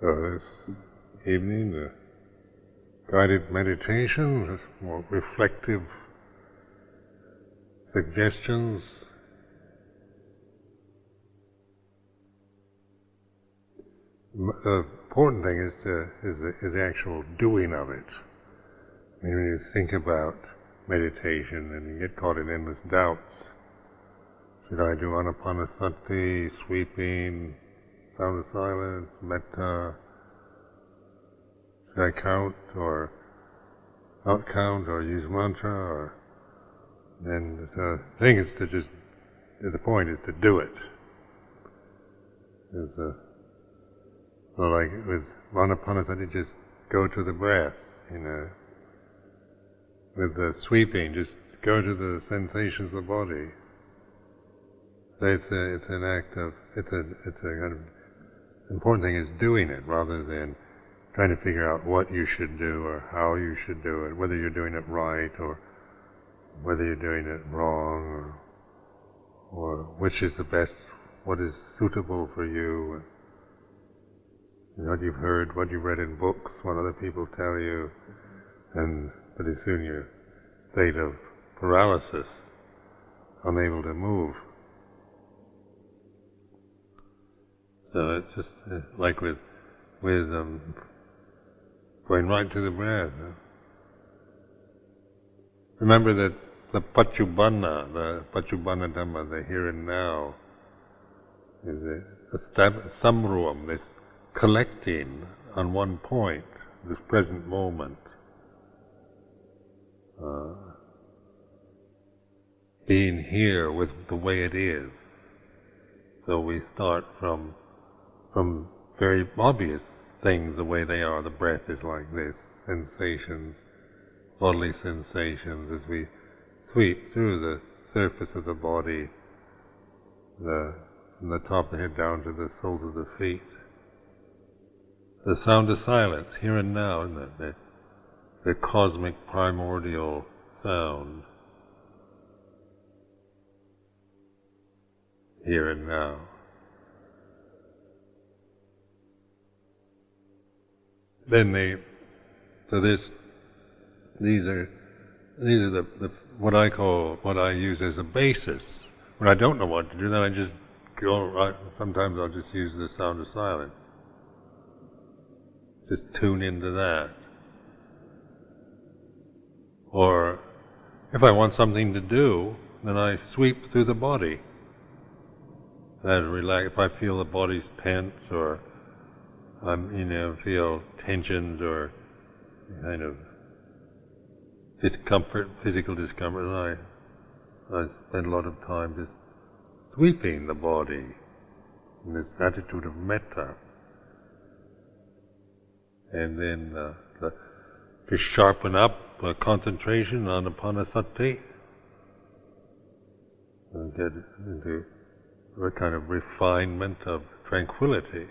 So this evening, the guided meditation, more reflective suggestions. The important thing is to is the, is the actual doing of it. I mean, when you think about meditation and you get caught in endless doubts, should I do anapanasati, sweeping, sound of silence, metta? Should I count or not count or use mantra or then the thing is to just the point is to do it. Is uh, well, like with anapanasati, just go to the breath. You know, with the sweeping, just go to the sensations of the body. So it's a, it's an act of it's a it's a kind of important thing is doing it rather than trying to figure out what you should do or how you should do it, whether you're doing it right or whether you're doing it wrong or or which is the best, what is suitable for you, what you've heard, what you've read in books, what other people tell you, and pretty soon you're state of paralysis, unable to move. So it's just uh, like with with um, going right to the breath. Remember that the paccuppanna, the paccuppanna dhamma, the here and now, is a, a stab- samruam, this collecting on one point, this present moment. Uh, being here with the way it is. So we start from from very obvious things the way they are. The breath is like this, sensations, bodily sensations as we sweep through the surface of the body, the, from the top of the head down to the soles of the feet. The sound of silence, here and now, isn't it? The, the cosmic primordial sound. Here and now. Then they, so this, these are, these are the, the, what I call, what I use as a basis. When I don't know what to do, then I just go right, sometimes I'll just use the sound of silence. Just tune into that. Or, if I want something to do, then I sweep through the body. That relax, if I feel the body's tense or I'm, you know, feel tensions or kind of discomfort, physical discomfort, and I, I spend a lot of time just sweeping the body in this attitude of metta. And then uh, the, to sharpen up uh, concentration on apanasati and get into a kind of refinement of tranquility.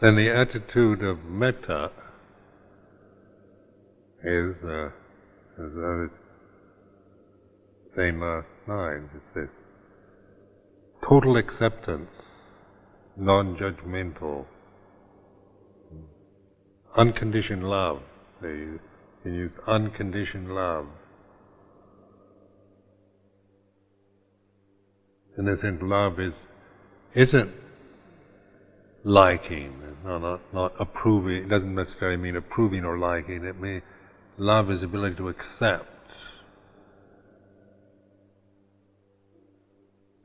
Then the attitude of metta is, uh, as I was saying last night, it's this total acceptance, non-judgmental, unconditioned love. They can use unconditioned love. In a sense, love is isn't liking, not, not, not approving. It doesn't necessarily mean approving or liking. It may love is ability to accept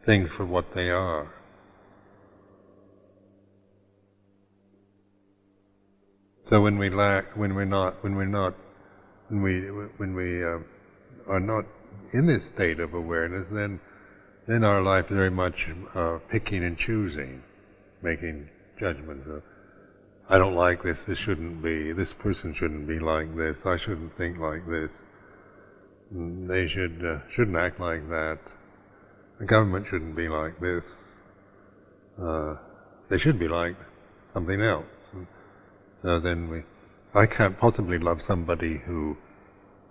things for what they are. So when we lack, when we're not, when we're not, when we when we uh, are not in this state of awareness, then then our life is very much uh, picking and choosing, making judgments of, I don't like this, this shouldn't be, this person shouldn't be like this, I shouldn't think like this, they should, uh, shouldn't act like that, the government shouldn't be like this, uh, they should be like something else. And so then we, I can't possibly love somebody who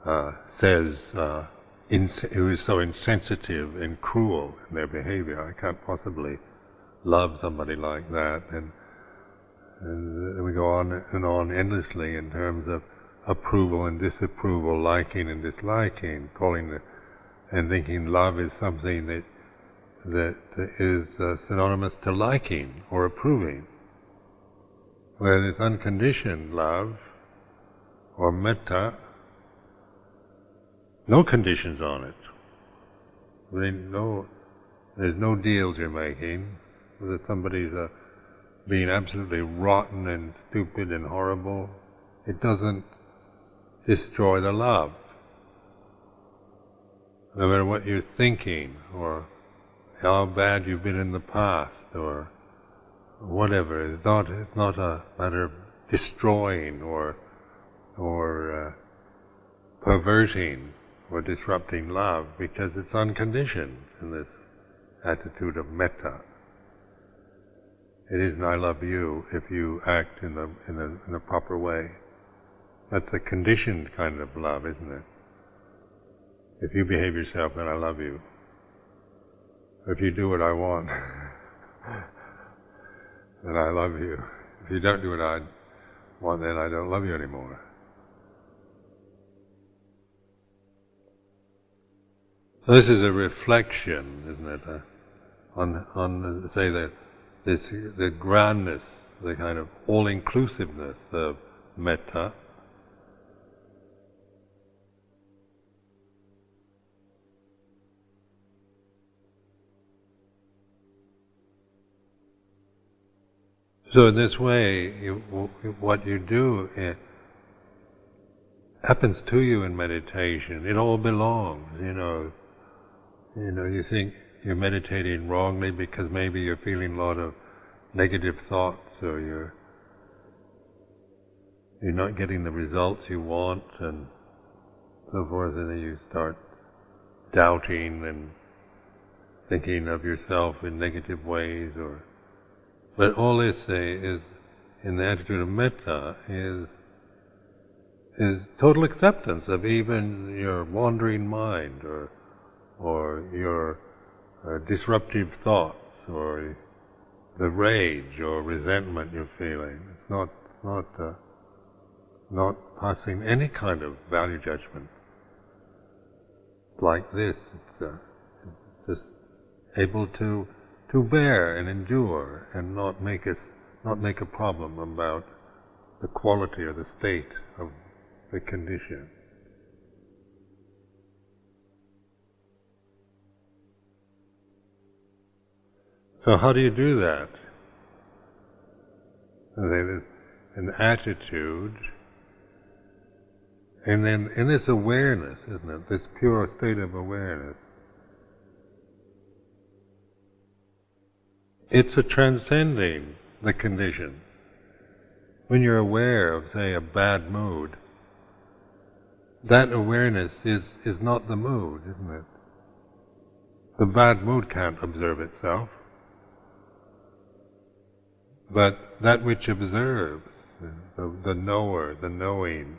uh, says, uh, who is so insensitive and cruel in their behavior. I can't possibly love somebody like that. And, and we go on and on endlessly in terms of approval and disapproval, liking and disliking, calling the, and thinking love is something that that is uh, synonymous to liking or approving. Whereas unconditioned love or metta, no conditions on it. They no, there's no deals you're making. Whether somebody's uh, being absolutely rotten and stupid and horrible, it doesn't destroy the love. No matter what you're thinking or how bad you've been in the past or whatever. It's not, it's not a matter of destroying or, or uh, perverting or disrupting love because it's unconditioned in this attitude of metta. It isn't I love you if you act in the, in the, in the proper way. That's a conditioned kind of love, isn't it? If you behave yourself, then I love you. If you do what I want, then I love you. If you don't do what I want, then I don't love you anymore. So this is a reflection, isn't it, uh, on on say the this the grandness, the kind of all inclusiveness of metta. So in this way, you, what you do happens to you in meditation. It all belongs, you know. You know, you think you're meditating wrongly because maybe you're feeling a lot of negative thoughts or you're you're not getting the results you want and so forth, and then you start doubting and thinking of yourself in negative ways or but all they say uh, is, in the attitude of metta, is is total acceptance of even your wandering mind or or your uh, disruptive thoughts or the rage or resentment you're feeling. It's not not uh, not passing any kind of value judgment like this. It's, uh, just able to to bear and endure and not make us not make a problem about the quality or the state of the condition. So how do you do that? An attitude, and then in this awareness, isn't it? This pure state of awareness. It's a transcending the condition. When you're aware of, say, a bad mood, that awareness is, is not the mood, isn't it? The bad mood can't observe itself. But that which observes, the, the knower, the knowing,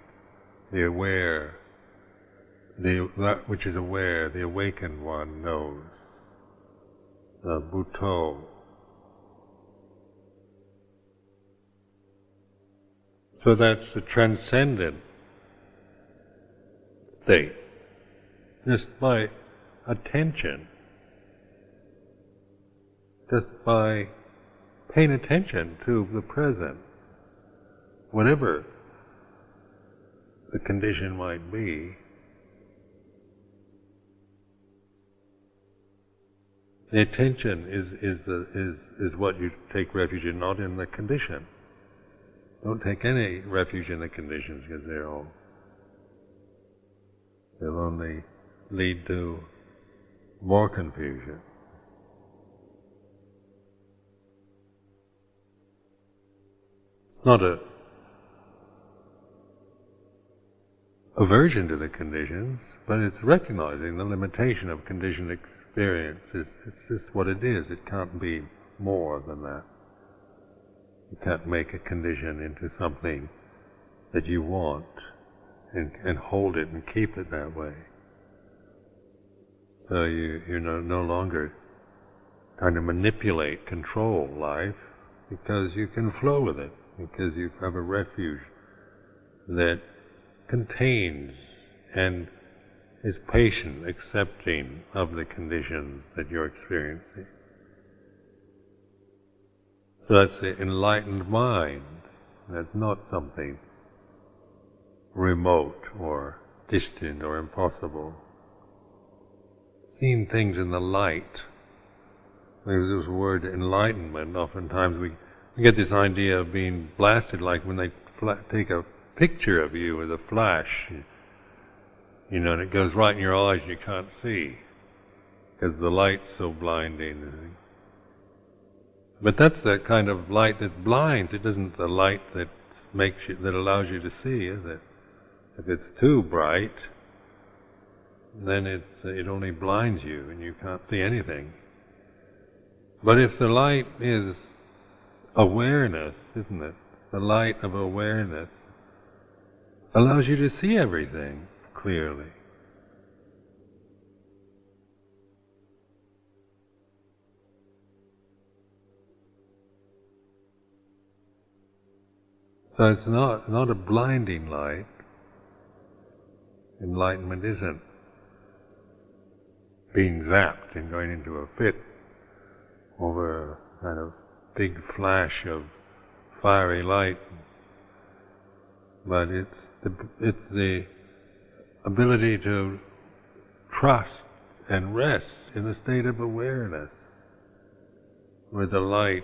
the aware, the, that which is aware, the awakened one knows. The Buddho, So that's the transcendent state. Just by attention, just by paying attention to the present, whatever the condition might be, the attention is, is, the, is, is what you take refuge in, not in the condition. Don't take any refuge in the conditions because they're all, they'll only lead to more confusion. Not a aversion to the conditions, but it's recognizing the limitation of conditioned experience. It's, it's just what it is. It can't be more than that. You can't make a condition into something that you want and, and hold it and keep it that way. So you, you're no, no longer trying to manipulate, control life, because you can flow with it, because you have a refuge that contains and is patient, accepting of the conditions that you're experiencing. So that's the enlightened mind. That's not something remote or distant or impossible. Seeing things in the light. There's this word enlightenment. Oftentimes we, we get this idea of being blasted like when they take a picture of you with a flash, you know, and it goes right in your eyes and you can't see because the light's so blinding. But that's the kind of light that blinds. It isn't the light that makes you, that allows you to see, is it? If it's too bright, then it it only blinds you and you can't see anything. But if the light is awareness, isn't it? The light of awareness allows you to see everything clearly. So it's not not a blinding light. Enlightenment isn't being zapped and going into a fit over kind of big flash of fiery light, but it's the, it's the ability to trust and rest in a state of awareness, where the light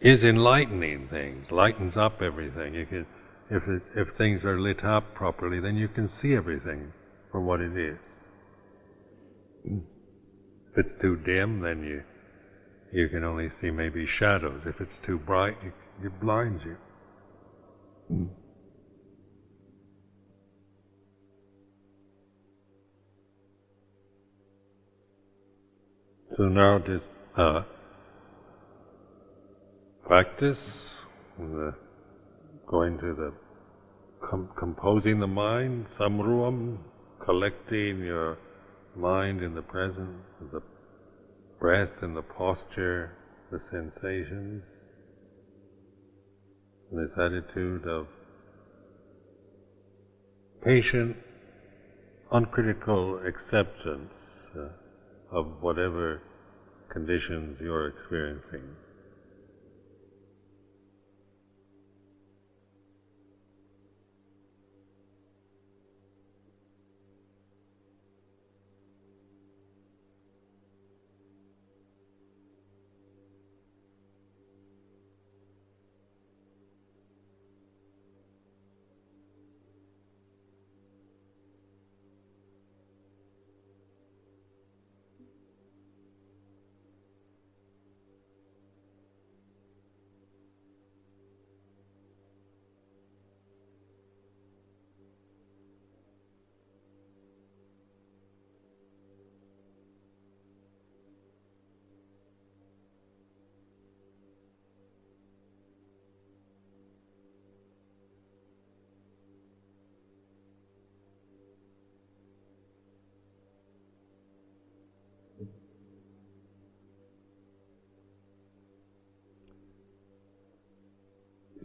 is enlightening things, lightens up everything. You can, if it, if things are lit up properly, then you can see everything for what it is. If it's too dim, then you you can only see maybe shadows. If it's too bright, it, it blinds you. So now this uh, practice, the, going to the com- composing the mind, samruam, collecting your mind in the present, the breath and the posture, the sensations, this attitude of patient, uncritical acceptance uh, of whatever conditions you're experiencing.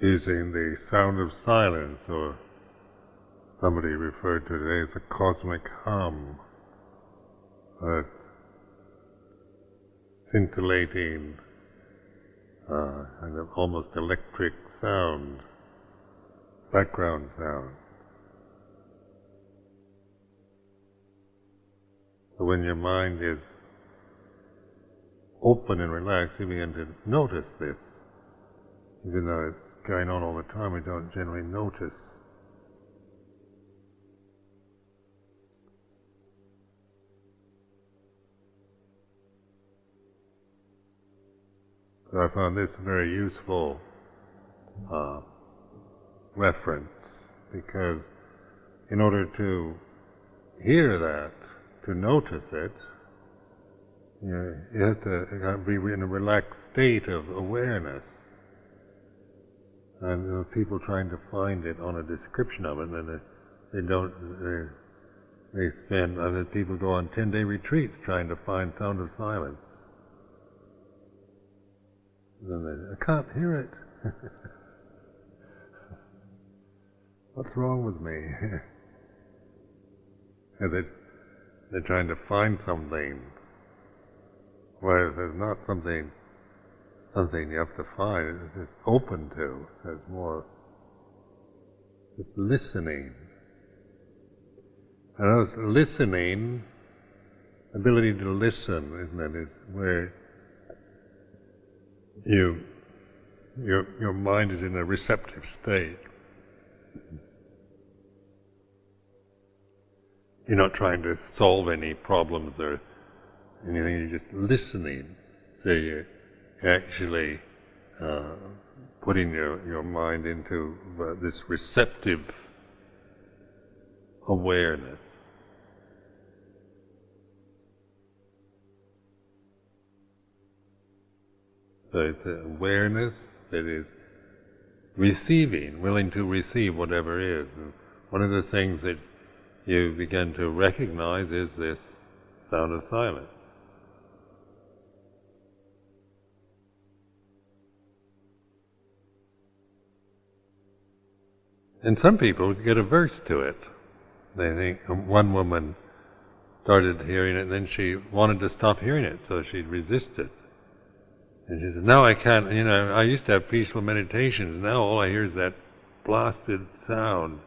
Using the sound of silence, or somebody referred to it as a cosmic hum, a scintillating, uh, kind of almost electric sound, background sound. So when your mind is open and relaxed, you begin to notice this, even though it's going on all the time, we don't generally notice. So I found this very useful uh, reference because in order to hear that, to notice it, you, know, you have to be in a relaxed state of awareness and there are people trying to find it on a description of it, and they, they don't. they spend, I've had people go on 10 day retreats trying to find sound of silence. And then they, I can't hear it. What's wrong with me? and they, they're trying to find something. Whereas there's not something, something you have to find, it's open to. There's more, It's listening. And those listening, ability to listen, isn't it, is where you, your, your mind is in a receptive state. You're not trying to solve any problems or anything, you're just listening. So you're actually uh, putting your, your mind into uh, this receptive awareness. So it's awareness that is receiving, willing to receive whatever is. And one of the things that you begin to recognize is this sound of silence. And some people get averse to it. They think um, one woman started hearing it, and then she wanted to stop hearing it, so she resisted. And she said, "Now I can't. You know, I used to have peaceful meditations. Now all I hear is that blasted sound,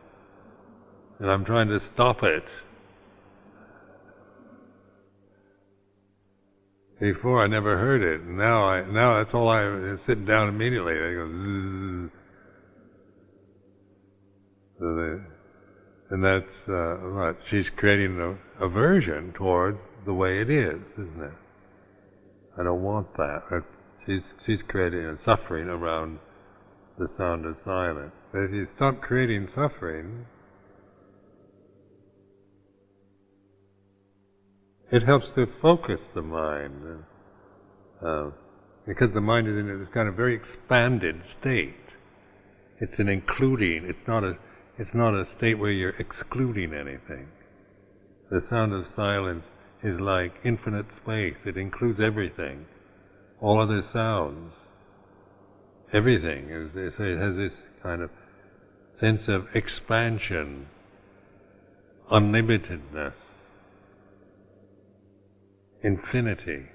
and I'm trying to stop it." Before I never heard it. Now I now that's all I sit down immediately. I go zzz. And that's uh, what she's creating an aversion towards the way it is, isn't it? I don't want that. She's she's creating a suffering around the sound of silence. But if you stop creating suffering, it helps to focus the mind, uh, because the mind is in this kind of very expanded state. It's an including. It's not a it's not a state where you're excluding anything. The sound of silence is like infinite space. It includes everything. All other sounds. Everything. It has this kind of sense of expansion, unlimitedness, infinity.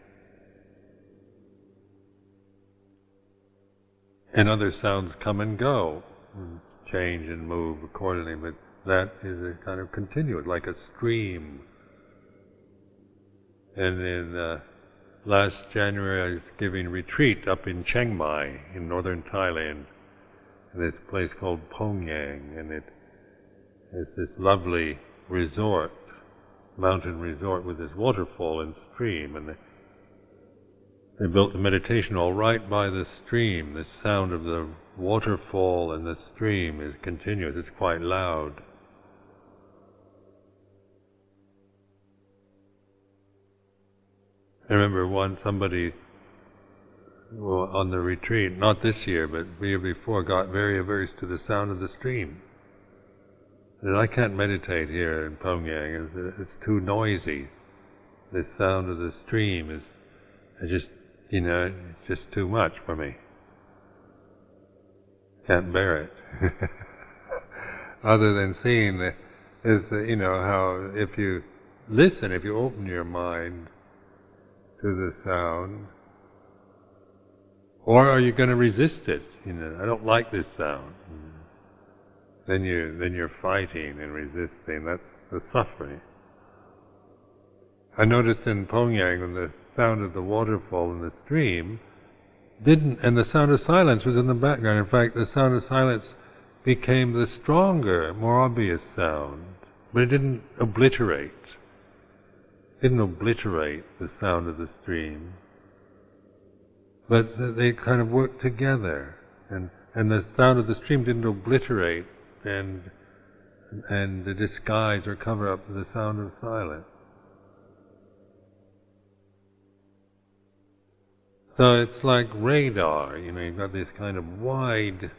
And other sounds come and go hmm. Change and move accordingly, but that is a kind of continuous, like a stream. And in uh, last January, I was giving retreat up in Chiang Mai in northern Thailand, in this place called Pongyang, and it is this lovely resort, mountain resort with this waterfall and stream, and they built the meditation hall right by the stream. The sound of the waterfall and the stream is continuous. It's quite loud. I remember once somebody on the retreat, not this year, but the year before, got very averse to the sound of the stream. Said, I can't meditate here in Pongyang, It's, it's too noisy. The sound of the stream is, just you know, it's just too much for me. Can't bear it. Other than seeing the, is you know, how if you listen, if you open your mind to the sound, or are you going to resist it? You know, I don't like this sound. Then you then you're fighting and resisting. That's the suffering. I noticed in Pongyang when the sound of the waterfall and the stream didn't, and the sound of silence was in the background. In fact, the sound of silence became the stronger, more obvious sound, but it didn't obliterate. It didn't obliterate the sound of the stream, but they kind of worked together, and and the sound of the stream didn't obliterate and and disguise or cover up the sound of silence. So it's like radar, you know, you've got this kind of wide,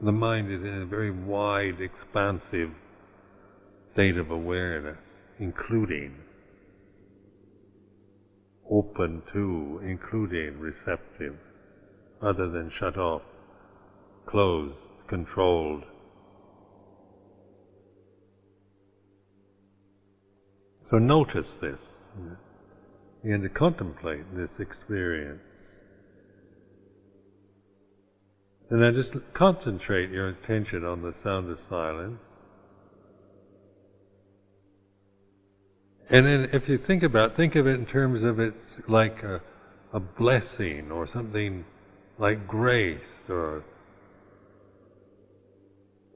the mind is in a very wide, expansive state of awareness. including, open to, including, receptive, other than shut off, closed, controlled. So notice this. Begin to contemplate this experience. And then just concentrate your attention on the sound of silence. And then if you think about think of it in terms of it's like a, a blessing or something like grace or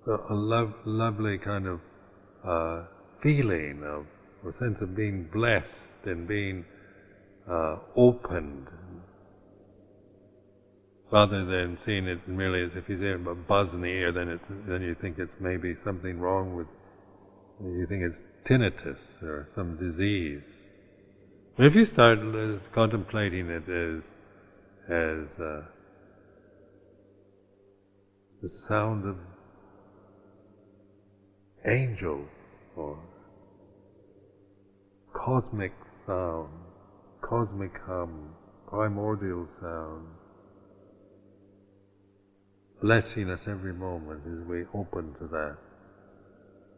a, love, lovely kind of uh, feeling of a sense of being blessed and being uh, opened rather than seeing it merely as if you hear a buzz in the ear, then it's, then you think it's maybe something wrong with, you think it's tinnitus or some disease. But if you start contemplating it as, as uh, the sound of angels or cosmic sound, cosmic hum, primordial sound, blessing us every moment as we open to that.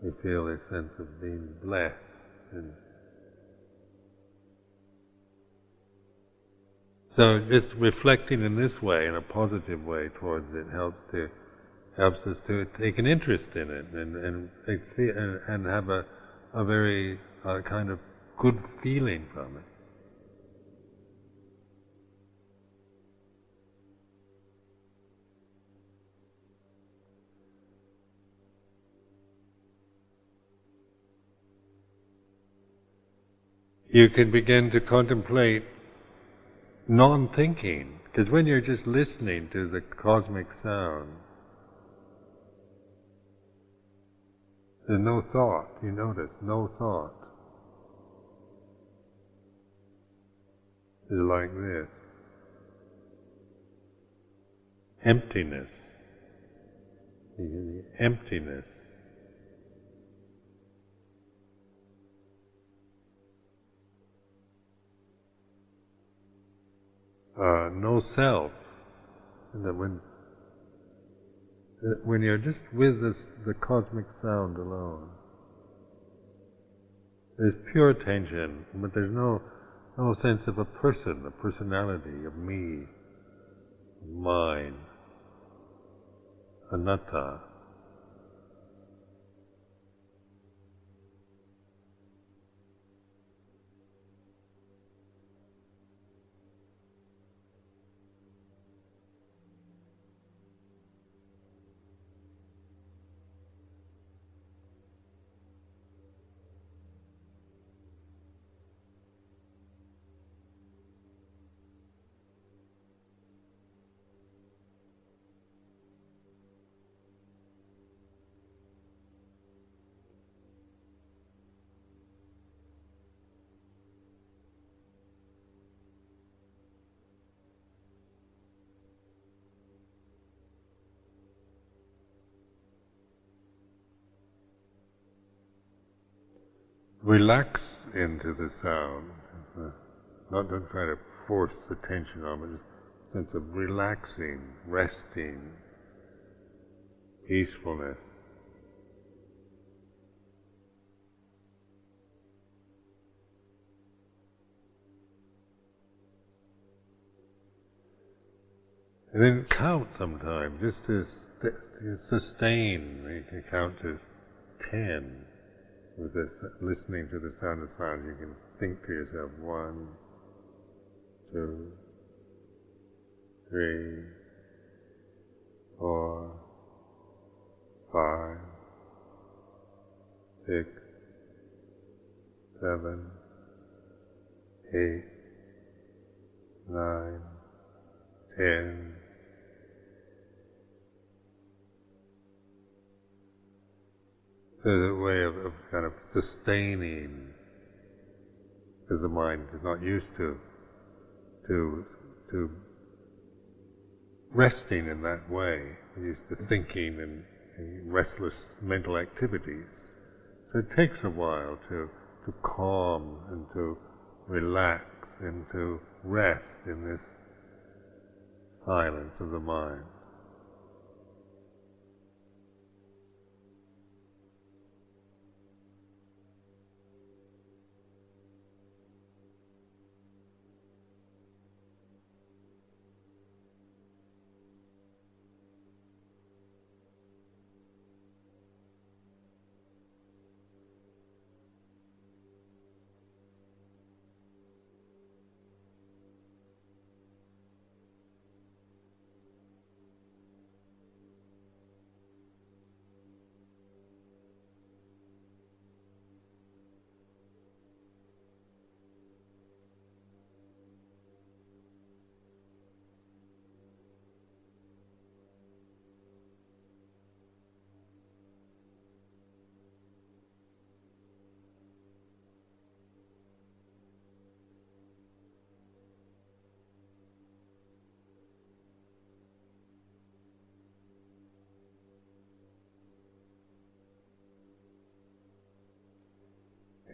We feel a sense of being blessed and so just reflecting in this way, in a positive way towards it, helps to helps us to take an interest in it and and and, have a a very uh, kind of good feeling from it. You can begin to contemplate non-thinking, because when you're just listening to the cosmic sound, there's no thought, you notice, no thought. It's like this. Emptiness. Emptiness. Uh, no self. And that when when you're just with this, the cosmic sound alone, there's pure attention, but there's no no sense of a person, a personality, of me, mine, anatta. Relax into the sound. Not don't try to force the tension on it, just a sense of relaxing, resting, peacefulness. And then count sometimes, just to, to sustain. You can count to ten with this, listening to the sound of silence, you can think to yourself, one, two, three, four, five, six, seven, eight, nine, ten, There's a way of, of kind of sustaining, because the mind is not used to to to resting in that way. We're used to thinking and, and restless mental activities. So it takes a while to to calm and to relax and to rest in this silence of the mind.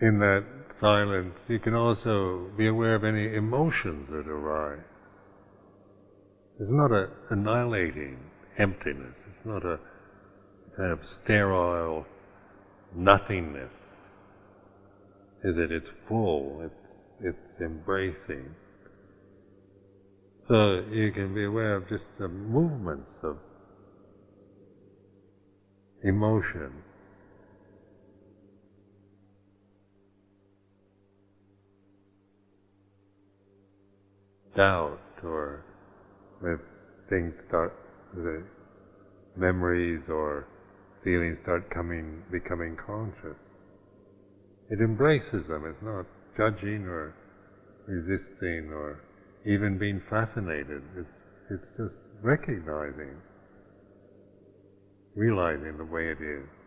In that silence, you can also be aware of any emotions that arise. It's not an annihilating emptiness. It's not a kind of sterile nothingness. Is it? It's full. It's it's embracing. So you can be aware of just the movements of emotion doubt or if things start, the memories or feelings start coming, becoming conscious. It embraces them. It's not judging or resisting or even being fascinated. It's, it's just recognizing, realizing the way it is.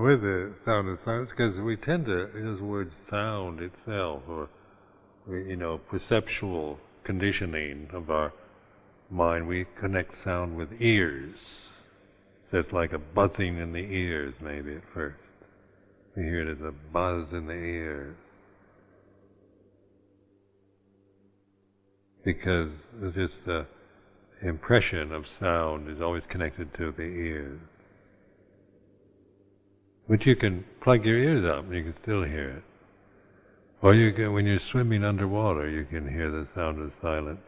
With the sound of silence, because we tend to use the word sound itself, or you know, perceptual conditioning of our mind. We connect sound with ears. So it's like a buzzing in the ears, maybe at first. We hear it as a buzz in the ears. Because it's just the impression of sound is always connected to the ears. But you can plug your ears up and you can still hear it. Or you can, when you're swimming underwater, you can hear the sound of silence.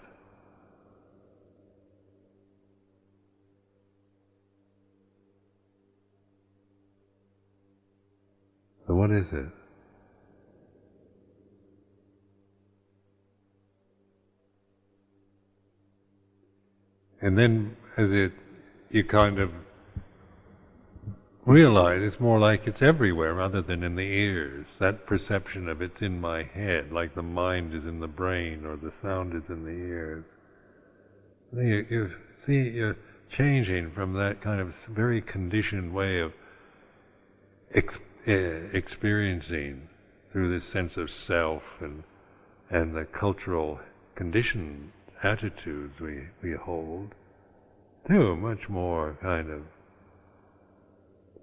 So what is it? And then as it, you kind of realize it's more like it's everywhere rather than in the ears. That perception of it's in my head, like the mind is in the brain or the sound is in the ears. You, you see, you're changing from that kind of very conditioned way of ex- uh, experiencing through this sense of self and and the cultural conditioned attitudes we, we hold to much more kind of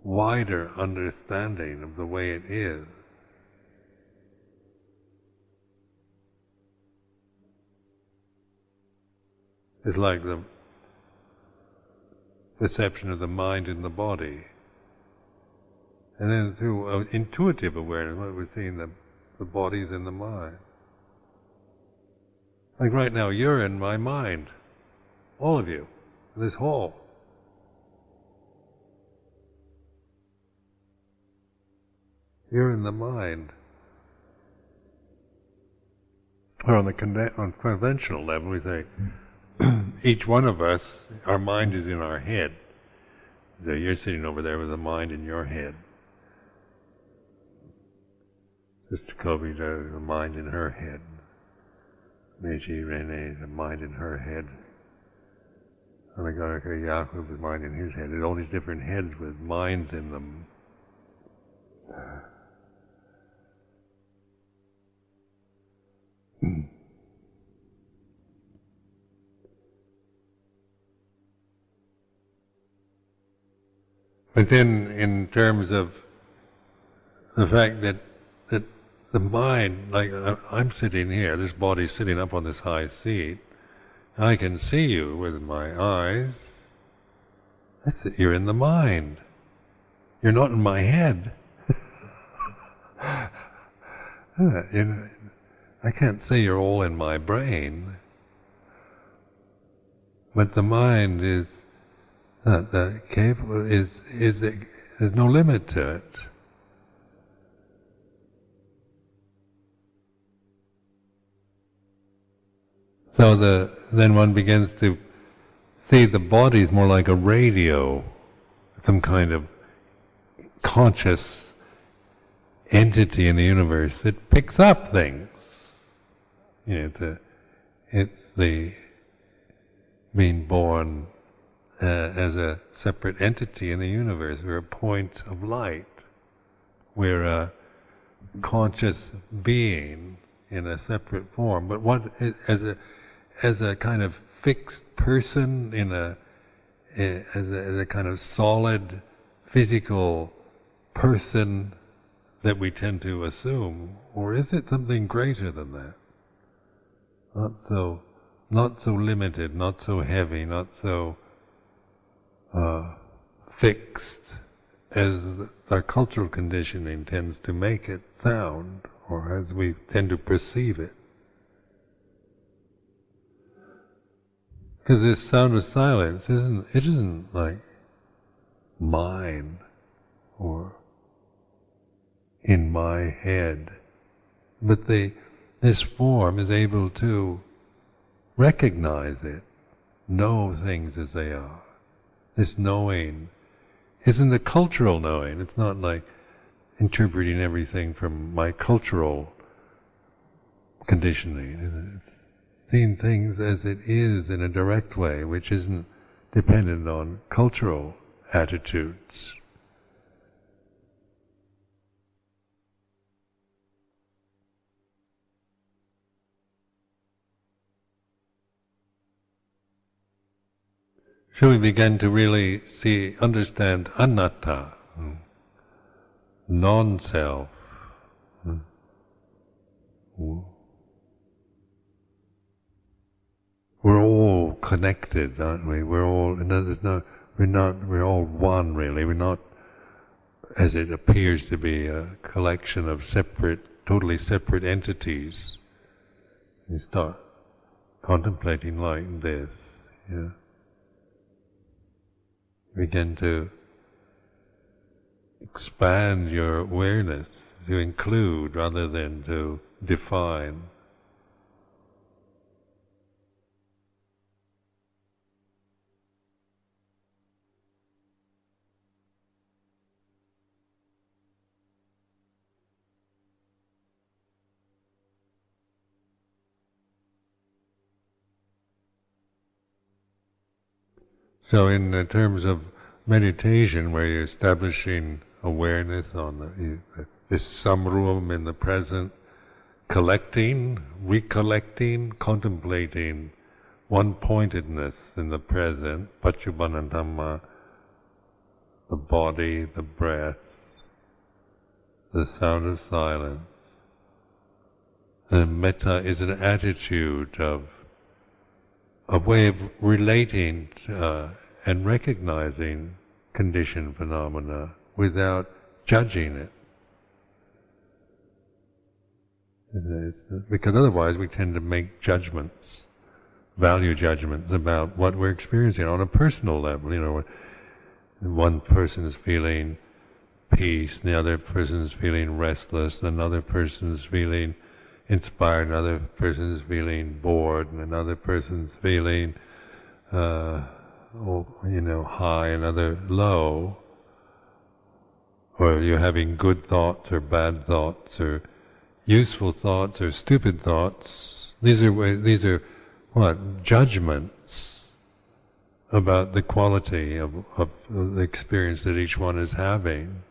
wider understanding of the way it is. It's like the perception of the mind in the body. And then through uh, intuitive awareness, what we're seeing, the, the body's in the mind. Like right now, you're in my mind. All of you. This hall. You're in the mind. or on the con- on conventional level, we say each one of us, our mind is in our head. So you're sitting over there with a mind in your head. Sister Kobe, there's a mind in her head. Meiji Rene, the mind in her head. Anagarika Yaku, the mind in his head. There's all these different heads with minds in them. But then, in terms of the fact that that the mind, like uh, I'm sitting here, this body's sitting up on this high seat, I can see you with my eyes. That's. You're in the mind. You're not in my head. I can't say you're all in my brain, but the mind is that, that capable is is there's no limit to it. So the then one begins to see the body is more like a radio, some kind of conscious entity in the universe that picks up things. You know, the, it's the being born uh, as a separate entity in the universe. We're a point of light. We're a conscious being in a separate form. But what as a as a kind of fixed person in a as a, as a kind of solid physical person that we tend to assume, or is it something greater than that? Not so, not so limited, not so heavy, not so uh, fixed as our cultural conditioning tends to make it sound, or as we tend to perceive it. Because this sound of silence isn't, it isn't like mine or in my head, but the, this form is able to recognize it, know things as they are this knowing isn't the cultural knowing. It's not like interpreting everything from my cultural conditioning. It's seeing things as it is in a direct way, which isn't dependent on cultural attitudes. So we begin to really see, understand anatta, hmm. non-self. Hmm. We're all connected, aren't we? We're all, there's no, we're not, we're all one really. We're not, as it appears to be, a collection of separate, totally separate entities. You start contemplating like this, yeah begin to expand your awareness to include rather than to define. So, in terms of meditation, where you're establishing awareness on the, this samruam in the present, collecting, recollecting, contemplating one pointedness in the present, paccuppanna the body, the breath, the sound of silence. And metta is an attitude of a way of relating uh, and recognizing conditioned phenomena without judging it. Because otherwise we tend to make judgments, value judgments about what we're experiencing on a personal level. You know, one person is feeling peace, the other person is feeling restless, another person is feeling inspired, another person's feeling bored, and another person's feeling, uh, you know, high, another low. Or you're having good thoughts or bad thoughts or useful thoughts or stupid thoughts. These are these are what judgments about the quality of, of the experience that each one is having.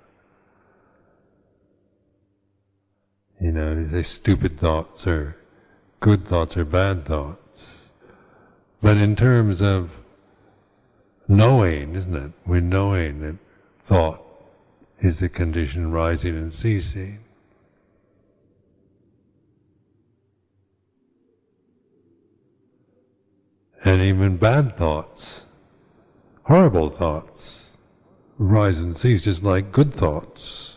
You know, they say stupid thoughts or good thoughts or bad thoughts. But in terms of knowing, isn't it? We're knowing that thought is the condition rising and ceasing. And even bad thoughts, horrible thoughts, rise and cease just like good thoughts.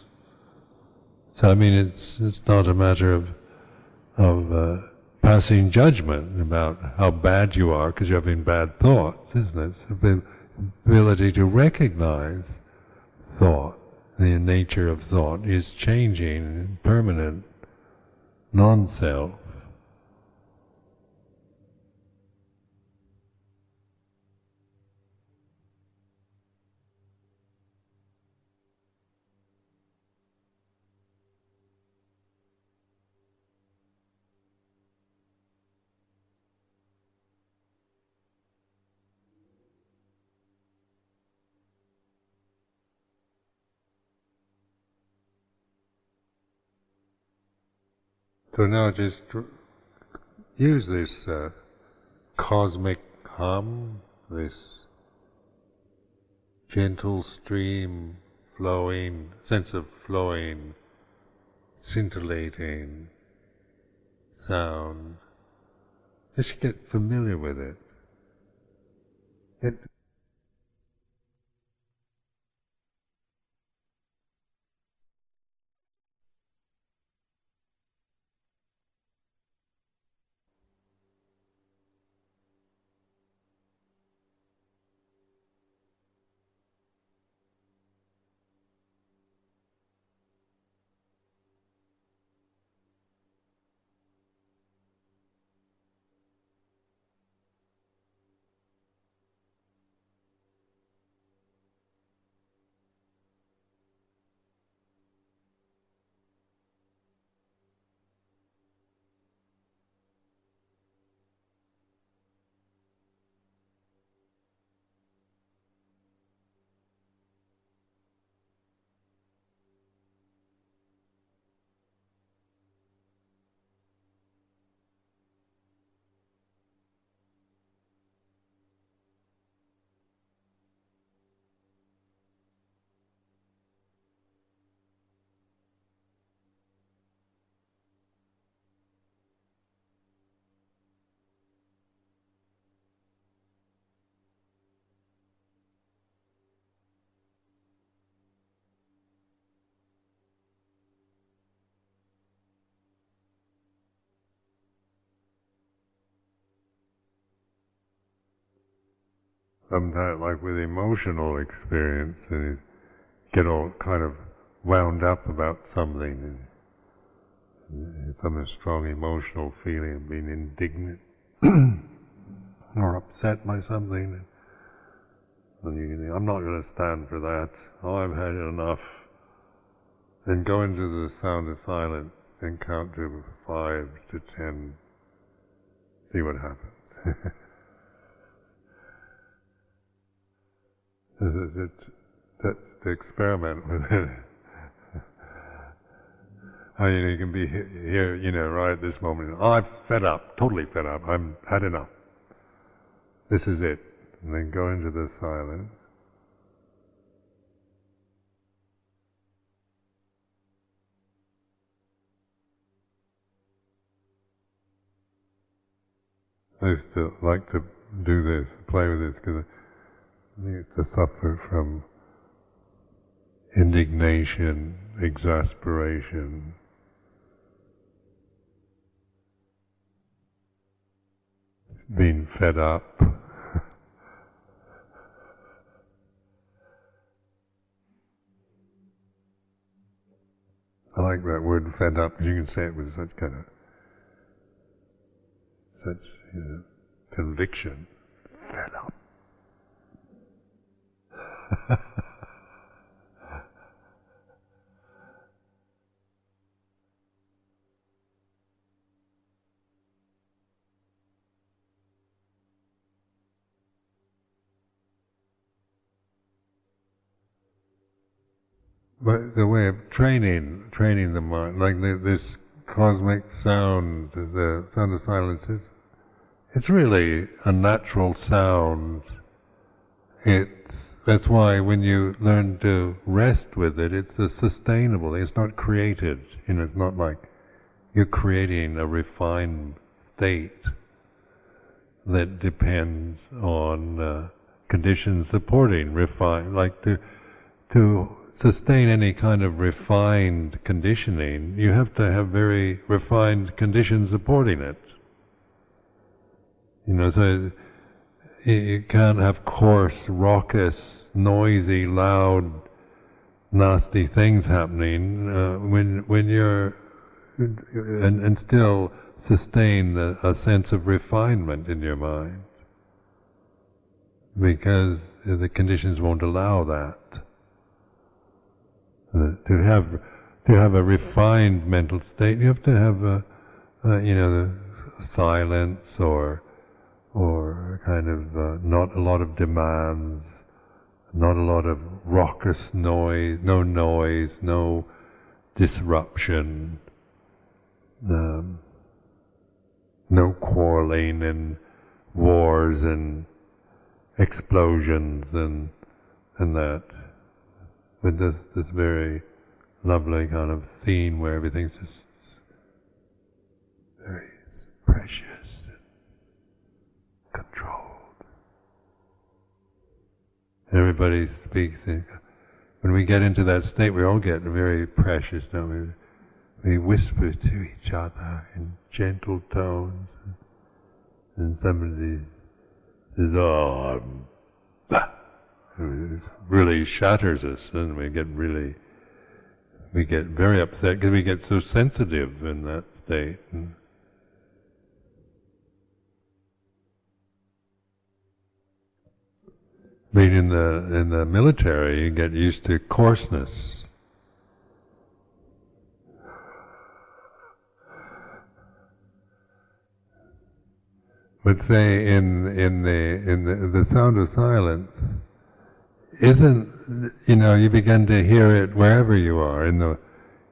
So I mean, it's it's not a matter of of uh, passing judgment about how bad you are because you're having bad thoughts, isn't it? It's the ability to recognize thought, the nature of thought is changing, permanent, non-self. So now just use this uh, cosmic hum, this gentle stream flowing, sense of flowing, scintillating sound. Just get familiar with it. It sometimes like with emotional experience and you get all kind of wound up about something some strong emotional feeling being indignant or upset by something and you think, I'm not going to stand for that. I've had enough. Then go into the sound of silence and count to five to ten. See what happens. It's, that's the experiment with it. You, know, you can be here, you know, right at this moment. I'm fed up, totally fed up. I'm had enough. This is it, and then go into the silence. I used to like to do this, play with this, because to suffer from indignation, exasperation, being fed up. I like that word fed up because you can say it with such kind of such you know, conviction. Fed up. but the way of training, training the mind, uh, like the, this cosmic sound, the sound of silence is, it's really a natural sound. It's, that's why when you learn to rest with it, it's a sustainable, it's not created, you know, it's not like you're creating a refined state that depends on uh, conditions supporting refine, like to, to sustain any kind of refined conditioning, you have to have very refined conditions supporting it. You know, so you can't have coarse, raucous, noisy, loud, nasty things happening uh, when when you're and, and still sustain the, a sense of refinement in your mind because the conditions won't allow that. Uh, to have to have a refined mental state, you have to have a, a you know silence or or kind of uh, not a lot of demands, not a lot of raucous noise, no noise, no disruption, um, no quarreling and wars and explosions and and that. With this this very lovely kind of scene where everything's just very precious and controlled. Everybody speaks. When we get into that state, we all get very precious, don't we? We whisper to each other in gentle tones, and somebody says, "Oh, I'm." It really shatters us, and we get really, we get very upset because we get so sensitive in that state. And being in the in the military, you get used to coarseness. But say in in the in the, the sound of silence, isn't you know you begin to hear it wherever you are in the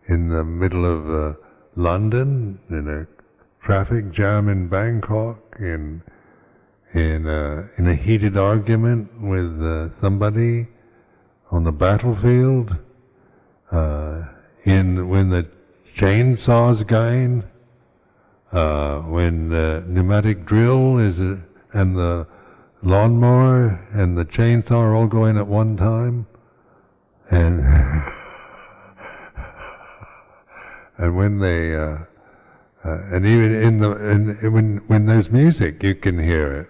in the middle of uh, London in a traffic jam in Bangkok in in a, in a heated argument with uh, somebody on the battlefield uh, in when the chainsaw's going uh, when the pneumatic drill is uh, and the lawnmower and the chainsaw are all going at one time, and and when they uh, uh, and even in the in, when when there's music, you can hear it.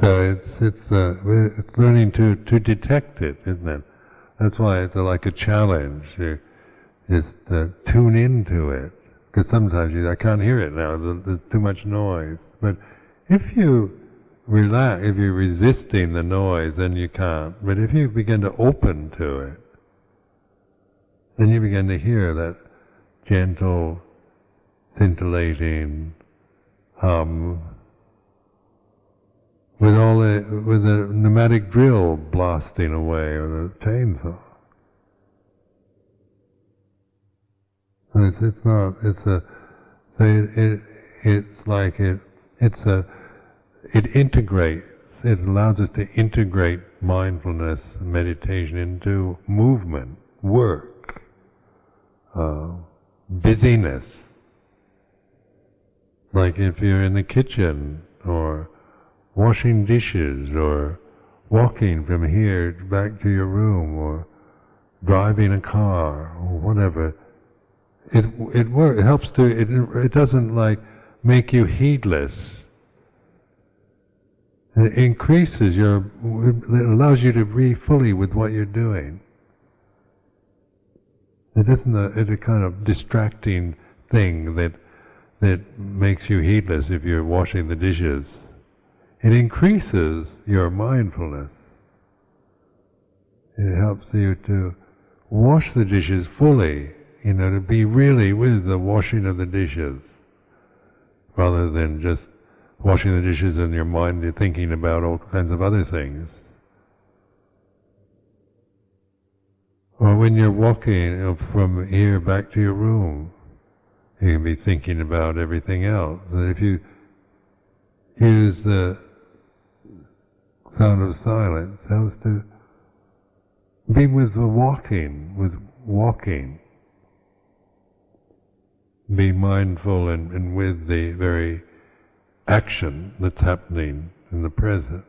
So it's it's uh, it's learning to to detect it, isn't it? That's why it's like a challenge. Is to tune into it because sometimes you, I can't hear it now. There's too much noise. But if you relax, if you're resisting the noise, then you can't. But if you begin to open to it, then you begin to hear that gentle, scintillating hum with all the with the pneumatic drill blasting away or the chainsaw. It's, it's not. It's a. It, it, it's like it. It's a. It integrates. It allows us to integrate mindfulness, meditation into movement, work, uh, busyness. Like if you're in the kitchen or washing dishes or walking from here back to your room or driving a car or whatever it it it helps to it it doesn't like make you heedless. It increases your it allows you to be fully with what you're doing. It isn't a, it's a kind of distracting thing that that makes you heedless if you're washing the dishes. It increases your mindfulness. It helps you to wash the dishes fully, you know, to be really with the washing of the dishes, rather than just washing the dishes in your mind, you're thinking about all kinds of other things. Or when you're walking from here back to your room, you can be thinking about everything else. And if you use the sound of silence, helps to be with the walking, with walking. Be mindful and, and with the very action that's happening in the present.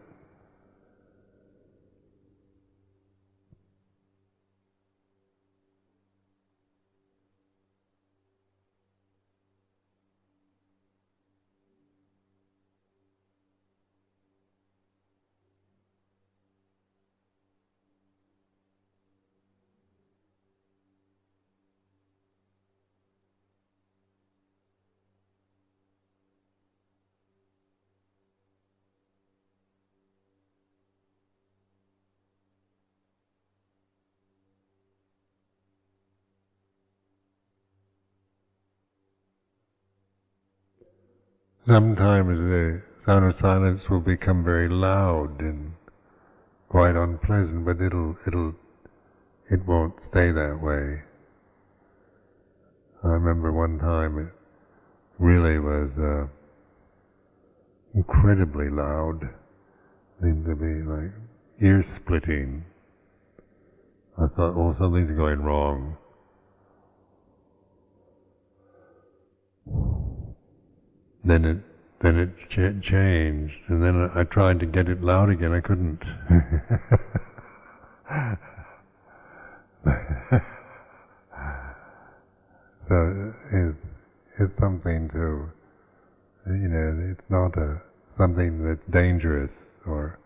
Sometimes the sound of silence will become very loud and quite unpleasant, but it'll it'll it won't stay that way. I remember one time it really was uh, incredibly loud, seemed to be like ear splitting. I thought, oh, something's going wrong. Then it then it ch- changed, and then I tried to get it loud again. I couldn't. so it's it's something to you know it's not a something that's dangerous or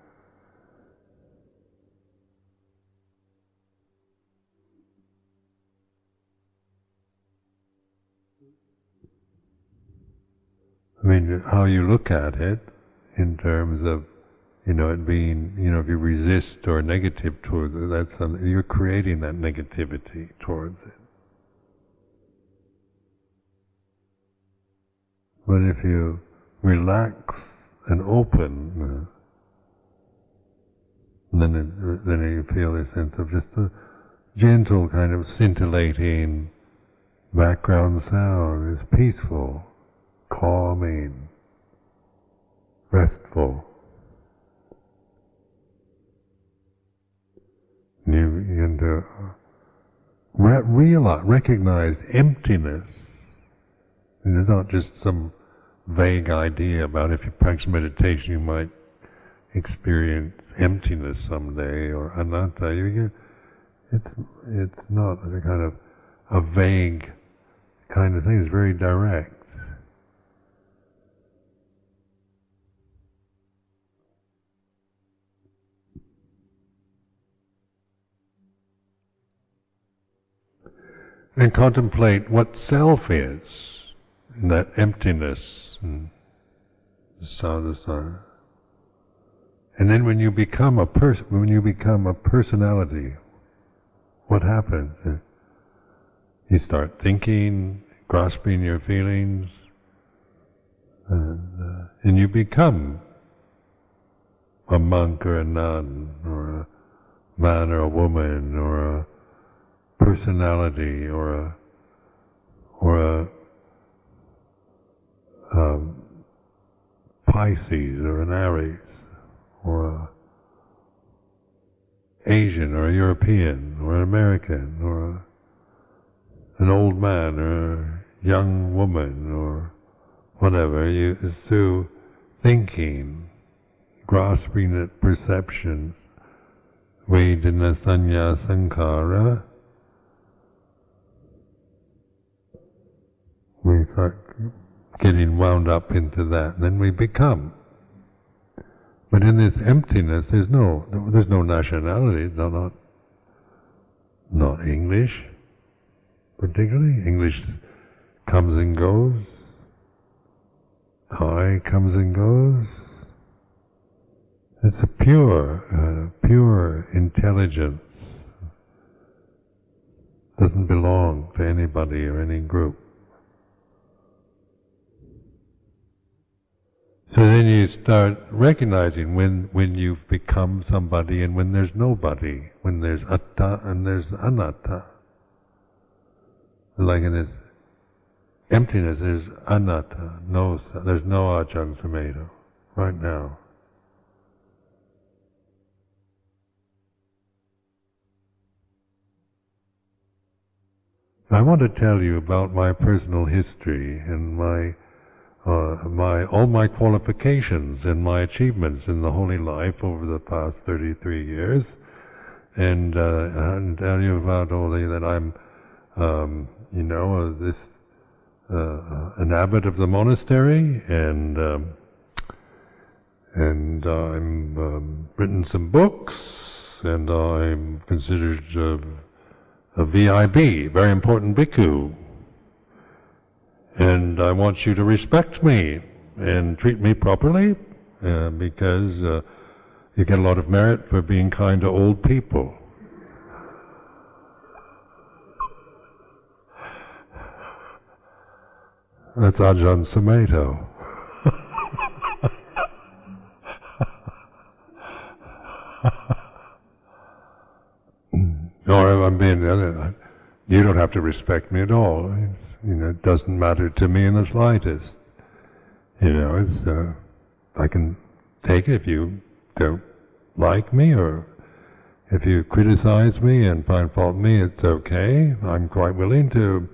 I mean, how you look at it in terms of, you know, it being, you know, if you resist or negative towards it, that's something, you're creating that negativity towards it. But if you relax and open, then it, then you feel a sense of just a gentle kind of scintillating background sound is peaceful calming, restful. You begin to re- realize, recognize emptiness. And it's not just some vague idea about if you practice meditation you might experience emptiness someday or anatta. You, it's it's not a kind of a vague kind of thing. It's very direct. And contemplate what self is, that emptiness, and. And then when you become a person, when you become a personality, what happens? You start thinking, grasping your feelings, and, uh, and you become a monk or a nun, or a man or a woman, or a personality or a or a um, Pisces or an Aries or a Asian or a European or an American or a, an old man or a young woman or whatever. You, it's through thinking, grasping at perceptions, Vedana Sanya Sankhara, we start getting wound up into that, then we become. But in this emptiness, there's no there's no nationality. No, not not English, particularly. English comes and goes. I comes and goes. It's a pure, uh, pure intelligence. Doesn't belong to anybody or any group. So then you start recognizing when, when you've become somebody and when there's nobody, when there's atta and there's anatta. Like in this emptiness, there's anatta, no, there's no ajahn sumedho, right now. I want to tell you about my personal history and my uh, my all my qualifications and my achievements in the holy life over the past 33 years, and, uh, and tell you about only that I'm, um, you know, uh, this uh, an abbot of the monastery, and um, and I'm um, written some books, and I'm considered uh, a VIB, very important bhikkhu and I want you to respect me and treat me properly uh, because uh, you get a lot of merit for being kind to old people. That's Ajahn Sumedho. or I'm being, you don't have to respect me at all. You know, it doesn't matter to me in the slightest. You know, it's, uh, I can take it if you don't like me or if you criticize me and find fault with me, it's okay. I'm quite willing to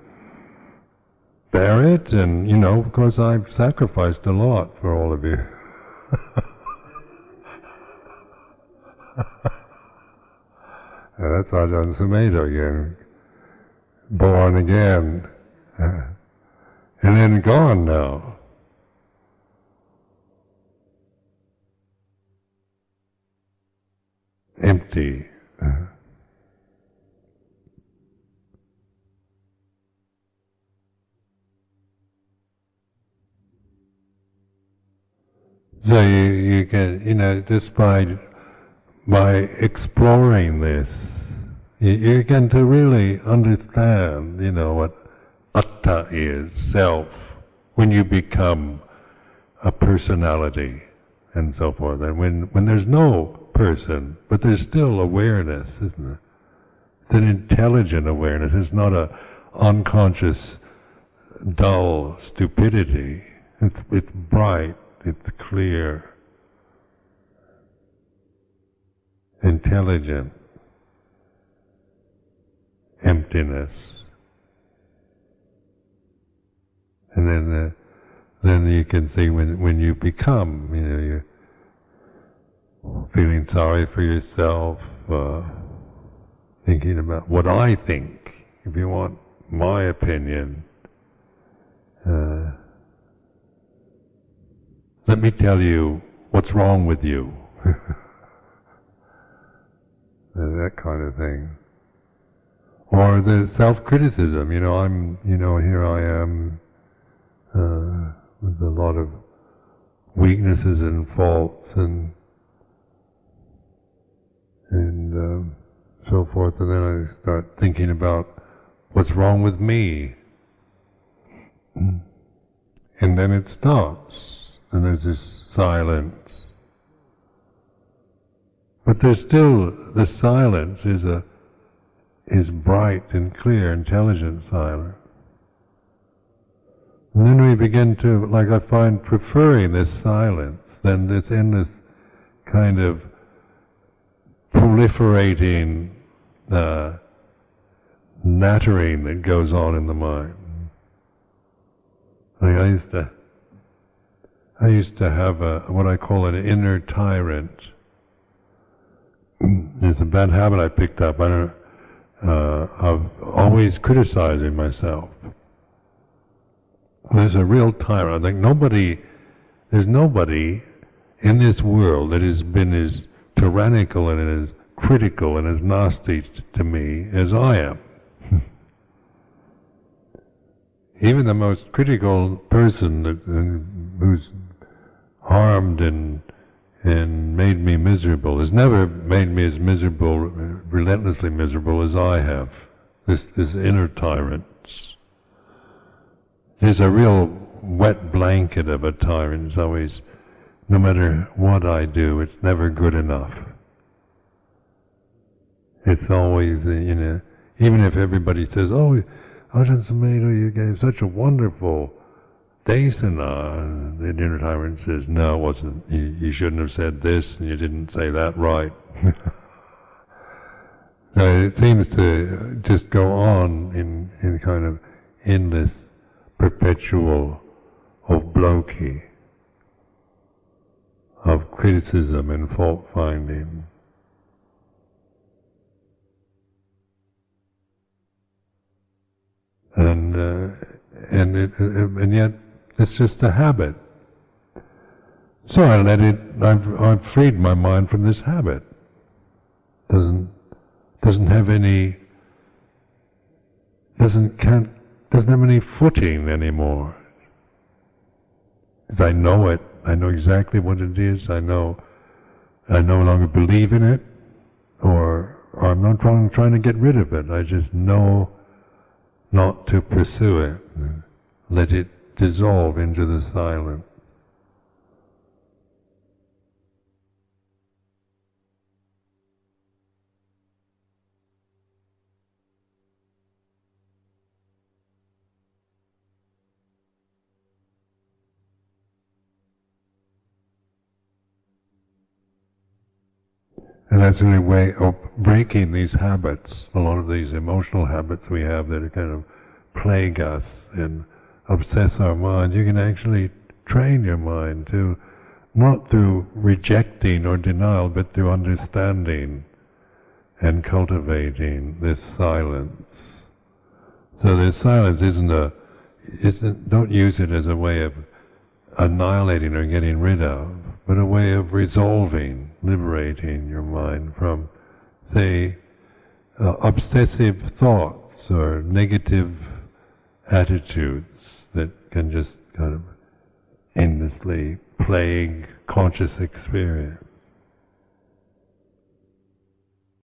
bear it and, you know, of course I've sacrificed a lot for all of you. That's Ajahn Sumedho again. Born again. and then gone now. Empty. Uh-huh. So you, you can, you know, just by, by exploring this, you, you to really understand, you know, what atta is, self, when you become a personality and so forth. And when, when there's no person, but there's still awareness, isn't it? It's an intelligent awareness. It's not a unconscious, dull stupidity. It's, it's bright, it's clear, intelligent, emptiness. And then the, then you can see when when you become, you know, you're feeling sorry for yourself, uh, thinking about what I think. If you want my opinion, uh, let me tell you what's wrong with you. that kind of thing. Or the self-criticism, you know, I'm, you know, here I am, uh, with a lot of weaknesses and faults and and um, so forth, and then I start thinking about what's wrong with me, and then it stops, and there's this silence. But there's still the silence is a is bright and clear, intelligent silence. And then we begin to, like I find, preferring this silence than this endless kind of proliferating uh, nattering that goes on in the mind. Like I used to, I used to have a what I call an inner tyrant. It's a bad habit I picked up. I don't, uh, of always criticizing myself there's a real tyrant. Think nobody, there's nobody in this world that has been as tyrannical and as critical and as nasty to me as I am. even the most critical person that, uh, who's harmed and and made me miserable has never made me as miserable, relentlessly miserable as I have. This this inner tyrant. There's a real wet blanket of a tyrant. It's always, no matter what I do, it's never good enough. It's always, uh, you know, even if everybody says, "Oh, Ajahn Sumedho, you gave such a wonderful Desana," the inner tyrant says, "No, it wasn't. You, you shouldn't have said this, and you didn't say that right." so it seems to just go on in in kind of endless, perpetual of bloki, of criticism and fault finding. and uh, and it, and yet it's just a habit. So I let it. I've I've freed my mind from this habit. Doesn't doesn't have any. Doesn't can't doesn't have any footing anymore. I know it. I know exactly what it is. I know. I no longer believe in it, or, or I'm not trying trying to get rid of it. I just know not to pursue it. Let it dissolve into the silence. And that's a way of breaking these habits, a lot of these emotional habits we have that kind of plague us and obsess our mind. You can actually train your mind to, not through rejecting or denial, but through understanding and cultivating this silence. So this silence isn't a, isn't, don't use it as a way of annihilating or getting rid of, but a way of resolving, liberating your mind from, say, uh, obsessive thoughts or negative attitudes that can just kind of endlessly plague conscious experience.